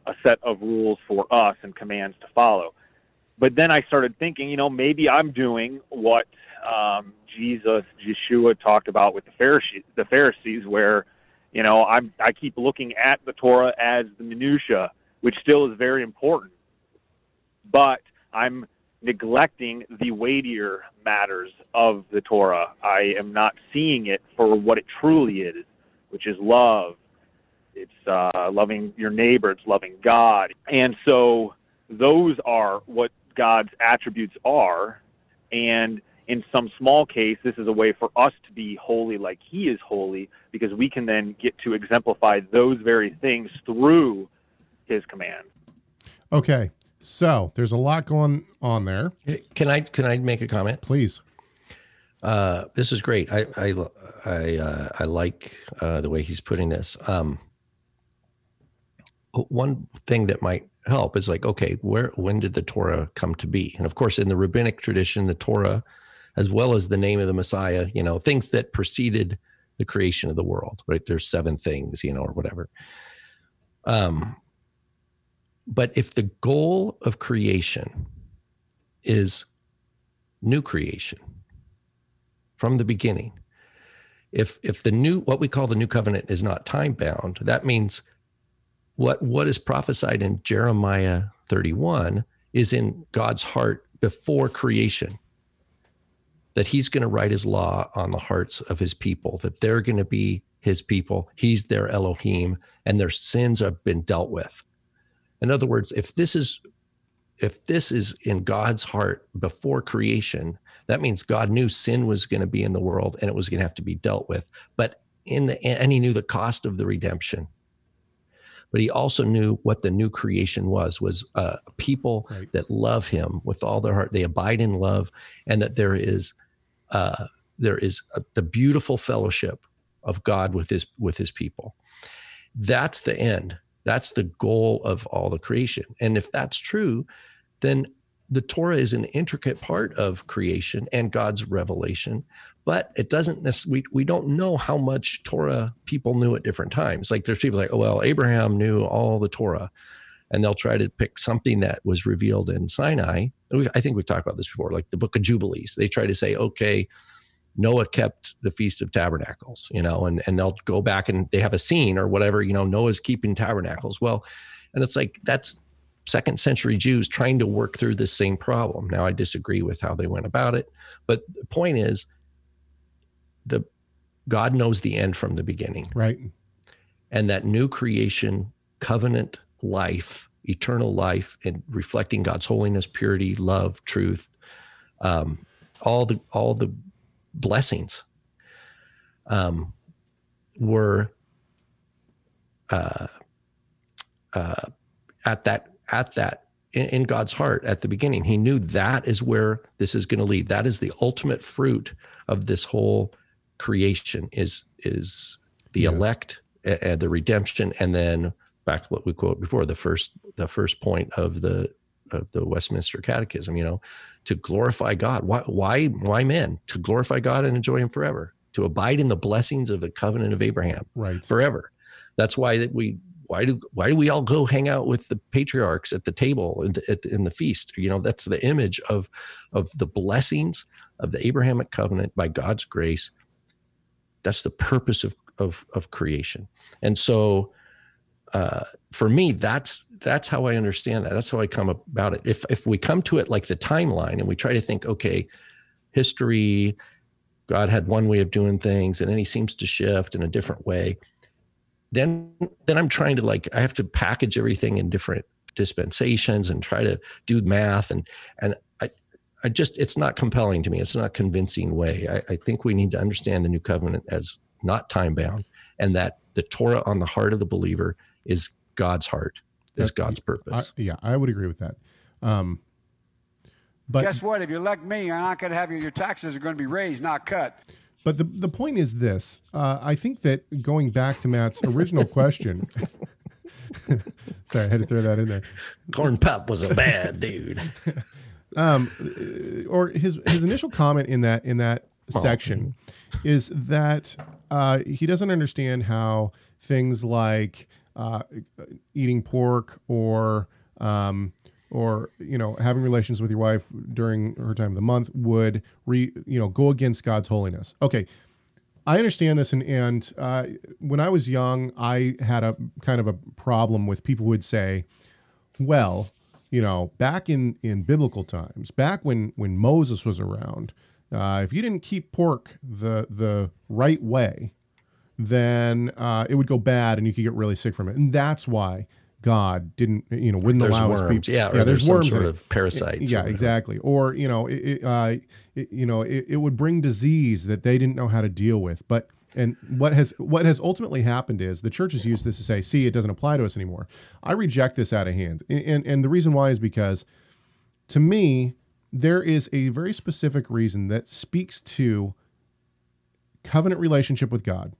a set of rules for us and commands to follow? But then I started thinking, you know, maybe I'm doing what um, Jesus, Yeshua talked about with the Pharisees, the Pharisees, where, you know, I'm I keep looking at the Torah as the minutia, which still is very important, but I'm neglecting the weightier matters of the Torah. I am not seeing it for what it truly is, which is love. It's uh, loving your neighbor. It's loving God, and so those are what God's attributes are. And in some small case, this is a way for us to be holy like He is holy, because we can then get to exemplify those very things through His command. Okay, so there's a lot going on there. Can I can I make a comment? Please. Uh, this is great. I I I, uh, I like uh, the way he's putting this. Um, one thing that might help is like, okay, where when did the Torah come to be? And of course, in the rabbinic tradition, the Torah, as well as the name of the Messiah, you know, things that preceded the creation of the world. Right? There's seven things, you know, or whatever. Um, but if the goal of creation is new creation from the beginning, if if the new what we call the new covenant is not time bound, that means what what is prophesied in Jeremiah 31 is in God's heart before creation. That he's going to write his law on the hearts of his people, that they're going to be his people. He's their Elohim, and their sins have been dealt with. In other words, if this is if this is in God's heart before creation, that means God knew sin was going to be in the world and it was going to have to be dealt with. But in the and he knew the cost of the redemption. But he also knew what the new creation was was uh, people Right. that love him with all their heart. They abide in love, and that there is uh, there is a, the beautiful fellowship of God with his with his people. That's the end. That's the goal of all the creation. And if that's true, then the Torah is an intricate part of creation and God's revelation, but it doesn't we, we don't know how much Torah people knew at different times. Like there's people like, oh, well, Abraham knew all the Torah, and they'll try to pick something that was revealed in Sinai. I think we've talked about this before, like the book of Jubilees. They try to say, okay, Noah kept the Feast of Tabernacles, you know, and, and they'll go back and they have a scene or whatever, you know, Noah's keeping tabernacles. Well, and it's like that's second century Jews trying to work through this same problem. Now, I disagree with how they went about it, but the point is, the God knows the end from the beginning, Right. and that new creation, covenant life, eternal life, and reflecting God's holiness, purity, love, truth, um, all the all the blessings um, were uh, uh, at that at that in, in God's heart at the beginning. He knew that is where this is going to lead. That is the ultimate fruit of this whole creation is is the Yes. elect and the redemption, and then back to what we quote before the first the first point of the of the Westminster Catechism. You know, to glorify God. Why why why men to glorify God and enjoy Him forever. To abide in the blessings of the covenant of Abraham Right. forever. That's why that we why do why do we all go hang out with the patriarchs at the table in the, at in the feast? You know, that's the image of of the blessings of the Abrahamic covenant by God's grace. That's the purpose of of of creation. And so uh, for me, that's that's how I understand that. That's how I come about it. If if we come to it like the timeline and we try to think, okay, history, God had one way of doing things, and then He seems to shift in a different way. Then then I'm trying to like I have to package everything in different dispensations and try to do math and and I I just it's not compelling to me. It's not a convincing way. I, I think we need to understand the new covenant as not time bound and that the Torah on the heart of the believer is God's heart, is That- God's I, purpose. yeah, I would agree with that. Um, but Guess what? If you elect me, you're not going to have your, your taxes are going to be raised, not cut. But the, the point is this. Uh, I think that going back to Matt's original question. sorry, I had to throw that in there. Corn Pop was a bad dude. Or his his initial comment in that in that section is that uh, he doesn't understand how things like uh, eating pork or um, or you know having relations with your wife during her time of the month would re you know go against God's holiness. Okay, I understand this, and and uh, when I was young, I had a kind of a problem with people who would say, "Well, you know, back in in biblical times, back when when Moses was around, uh, if you didn't keep pork the the right way, then uh, it would go bad, and you could get really sick from it, and that's why." God didn't, you know, wouldn't There's allow his worms, people. yeah, or there's some worms sort of parasites or Yeah, whatever. exactly. Or you know, it, it, uh, it, you know, it, it would bring disease that they didn't know how to deal with. But and what has what has ultimately happened is the church has used this to say, "See, it doesn't apply to us anymore." I reject this out of hand, and and, and the reason why is because, to me, there is a very specific reason that speaks to covenant relationship with God.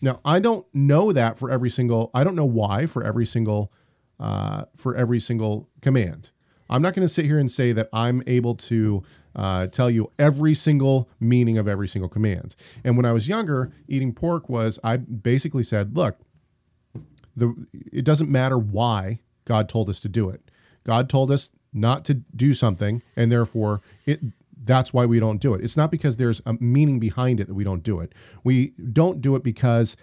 Now, I don't know that for every single. I don't know why for every single uh, for every single command. I'm not going to sit here and say that I'm able to uh, tell you every single meaning of every single command. And when I was younger, eating pork was I basically said, look, the it doesn't matter why God told us to do it. God told us not to do something, and therefore it That's why we don't do it. It's not because there's a meaning behind it that we don't do it. We don't do it because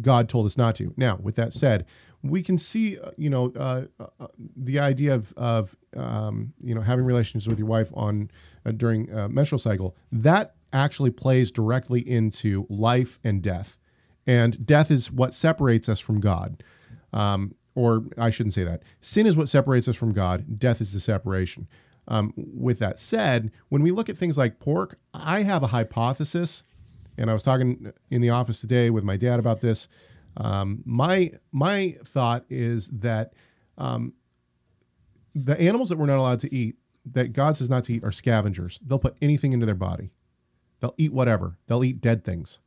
God told us not to. Now, with that said, we can see, uh, you know, uh, uh, the idea of, of um, you know, having relations with your wife on uh, during uh, menstrual cycle. That actually plays directly into life and death, and death is what separates us from God. Um, or I shouldn't say that. Sin is what separates us from God. Death is the separation. Um, with that said, when we look at things like pork, I have a hypothesis, and I was talking in the office today with my dad about this. Um, my my thought is that um, the animals that we're not allowed to eat, that God says not to eat, are scavengers. They'll put anything into their body. They'll eat whatever. They'll eat dead things.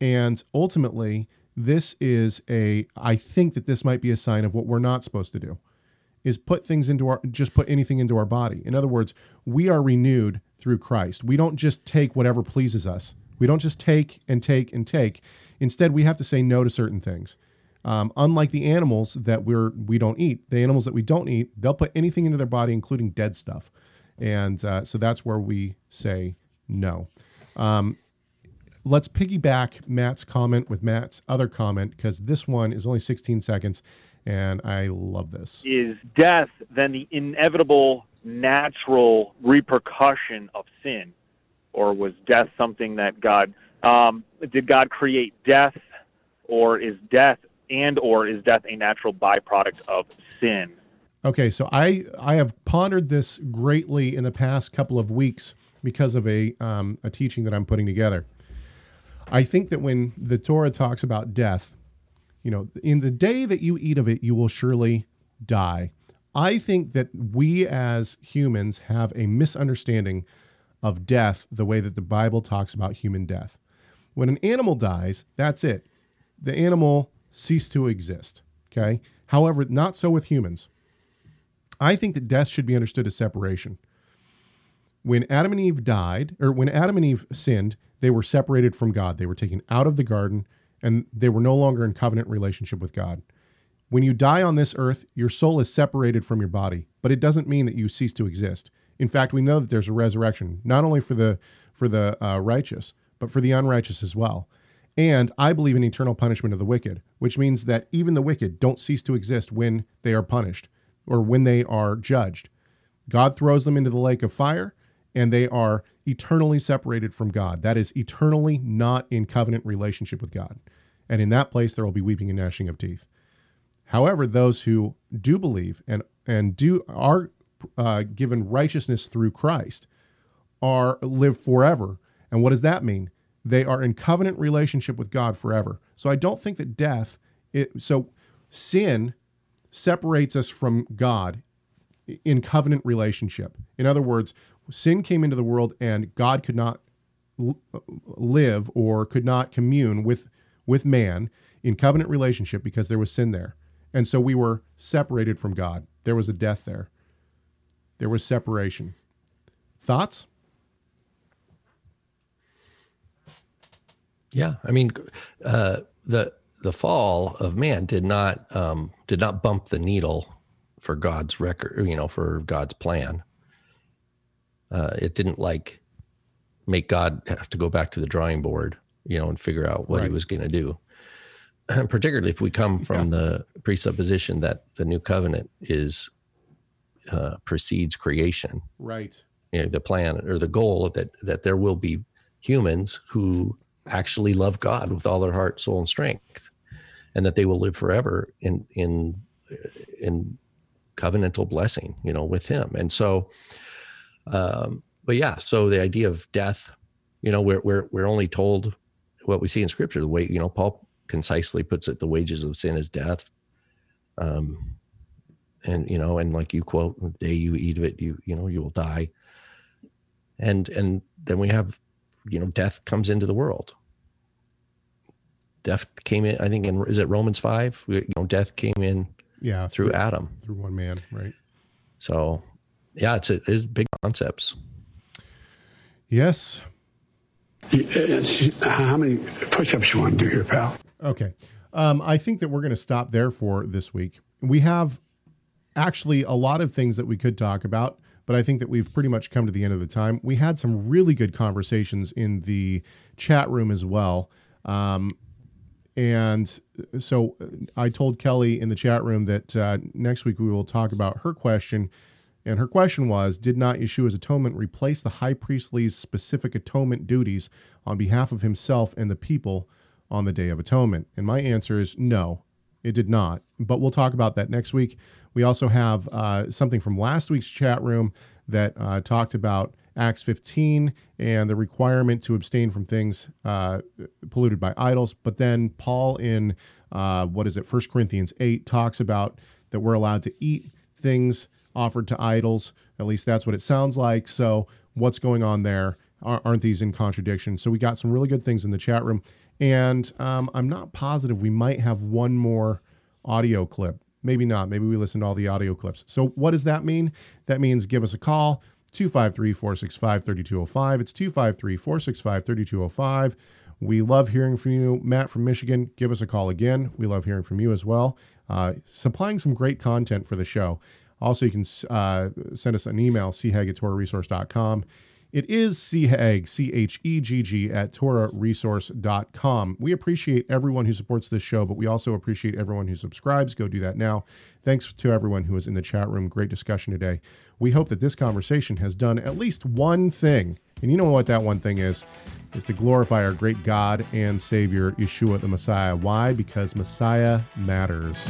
And ultimately, this is a. I think that this might be a sign of what we're not supposed to do, is put things into our just put anything into our body. In other words, we are renewed through Christ. We don't just take whatever pleases us. We don't just take and take and take. Instead, we have to say no to certain things. Um, unlike the animals that we're we don't eat, the animals that we don't eat, they'll put anything into their body, including dead stuff, and uh, so that's where we say no. Um, let's piggyback Matt's comment with Matt's other comment because this one is only 16 seconds, and I love this. Is death then the inevitable natural repercussion of sin, or was death something that God um, did God create death, or is death and or is death a natural byproduct of sin? Okay, so I I have pondered this greatly in the past couple of weeks because of a um, a teaching that I'm putting together. I think that when the Torah talks about death, you know, in the day that you eat of it, you will surely die. I think that we as humans have a misunderstanding of death the way that the Bible talks about human death. When an animal dies, that's it. The animal ceased to exist. Okay. However, not so with humans. I think that death should be understood as separation. When Adam and Eve died, or when Adam and Eve sinned, they were separated from God. They were taken out of the garden and they were no longer in covenant relationship with God. When you die on this earth, your soul is separated from your body, but it doesn't mean that you cease to exist. In fact, we know that there's a resurrection, not only for the for the uh, righteous, but for the unrighteous as well. And I believe in eternal punishment of the wicked, which means that even the wicked don't cease to exist when they are punished or when they are judged. God throws them into the lake of fire, and they are eternally separated from God. That is eternally not in covenant relationship with God. And in that place, there will be weeping and gnashing of teeth. However, those who do believe and and do are uh, given righteousness through Christ are live forever. And what does that mean? They are in covenant relationship with God forever. So I don't think that death. It, so sin separates us from God in covenant relationship. In other words, sin came into the world and God could not live or could not commune with with man in covenant relationship because there was sin there. And so we were separated from God. There was a death there. There was separation. Thoughts? Yeah, I mean, uh, the the fall of man did not um, did not bump the needle for God's record, you know, for God's plan. Uh, it didn't like make God have to go back to the drawing board, you know, and figure out what right. he was going to do. Particularly if we come from yeah. the presupposition that the new covenant is uh, precedes creation, right? You know, the plan or the goal of that that there will be humans who actually love God with all their heart, soul, and strength, and that they will live forever in in in covenantal blessing, you know, with Him. And so, um, but yeah, so the idea of death, you know, we're we're we're only told what we see in Scripture. The way you know, Paul concisely puts it: the wages of sin is death. Um, and you know, and like you quote, the day you eat of it, you you know, you will die. And and then we have you know, death comes into the world. Death came in, I think, in is it Romans five? You know, death came in, yeah, through, through Adam, through one man, right? So, yeah, it's a, it's big concepts. Yes. How many push-ups you want to do here, pal? Okay, um, I think that we're going to stop there for this week. We have actually a lot of things that we could talk about. But I think that we've pretty much come to the end of the time. We had some really good conversations in the chat room as well. Um, and so I told Kelly in the chat room that uh, next week we will talk about her question. And her question was Did not Yeshua's atonement replace the high priestly's specific atonement duties on behalf of himself and the people on the Day of Atonement? And my answer is no, it did not. But we'll talk about that next week. We also have uh, something from last week's chat room that uh, talked about Acts 15 and the requirement to abstain from things uh, polluted by idols. But then Paul in, uh, what is it, 1 Corinthians 8 talks about that we're allowed to eat things offered to idols. At least that's what it sounds like. So, what's going on there? Aren't these in contradiction? So, we got some really good things in the chat room. And um, I'm not positive we might have one more audio clip. Maybe not. Maybe we listen to all the audio clips. So, what does that mean? That means give us a call 253 465 3205. It's 253 465 3205. We love hearing from you. Matt from Michigan, give us a call again. We love hearing from you as well. Uh, supplying some great content for the show. Also, you can uh, send us an email, chegg at. It is chegg, C H E G G, at torahresource.com. We appreciate everyone who supports this show, but we also appreciate everyone who subscribes. Go do that now. Thanks to everyone who was in the chat room. Great discussion today. We hope that this conversation has done at least one thing. And you know what that one thing is? Is to glorify our great God and Savior, Yeshua the Messiah. Why? Because Messiah matters.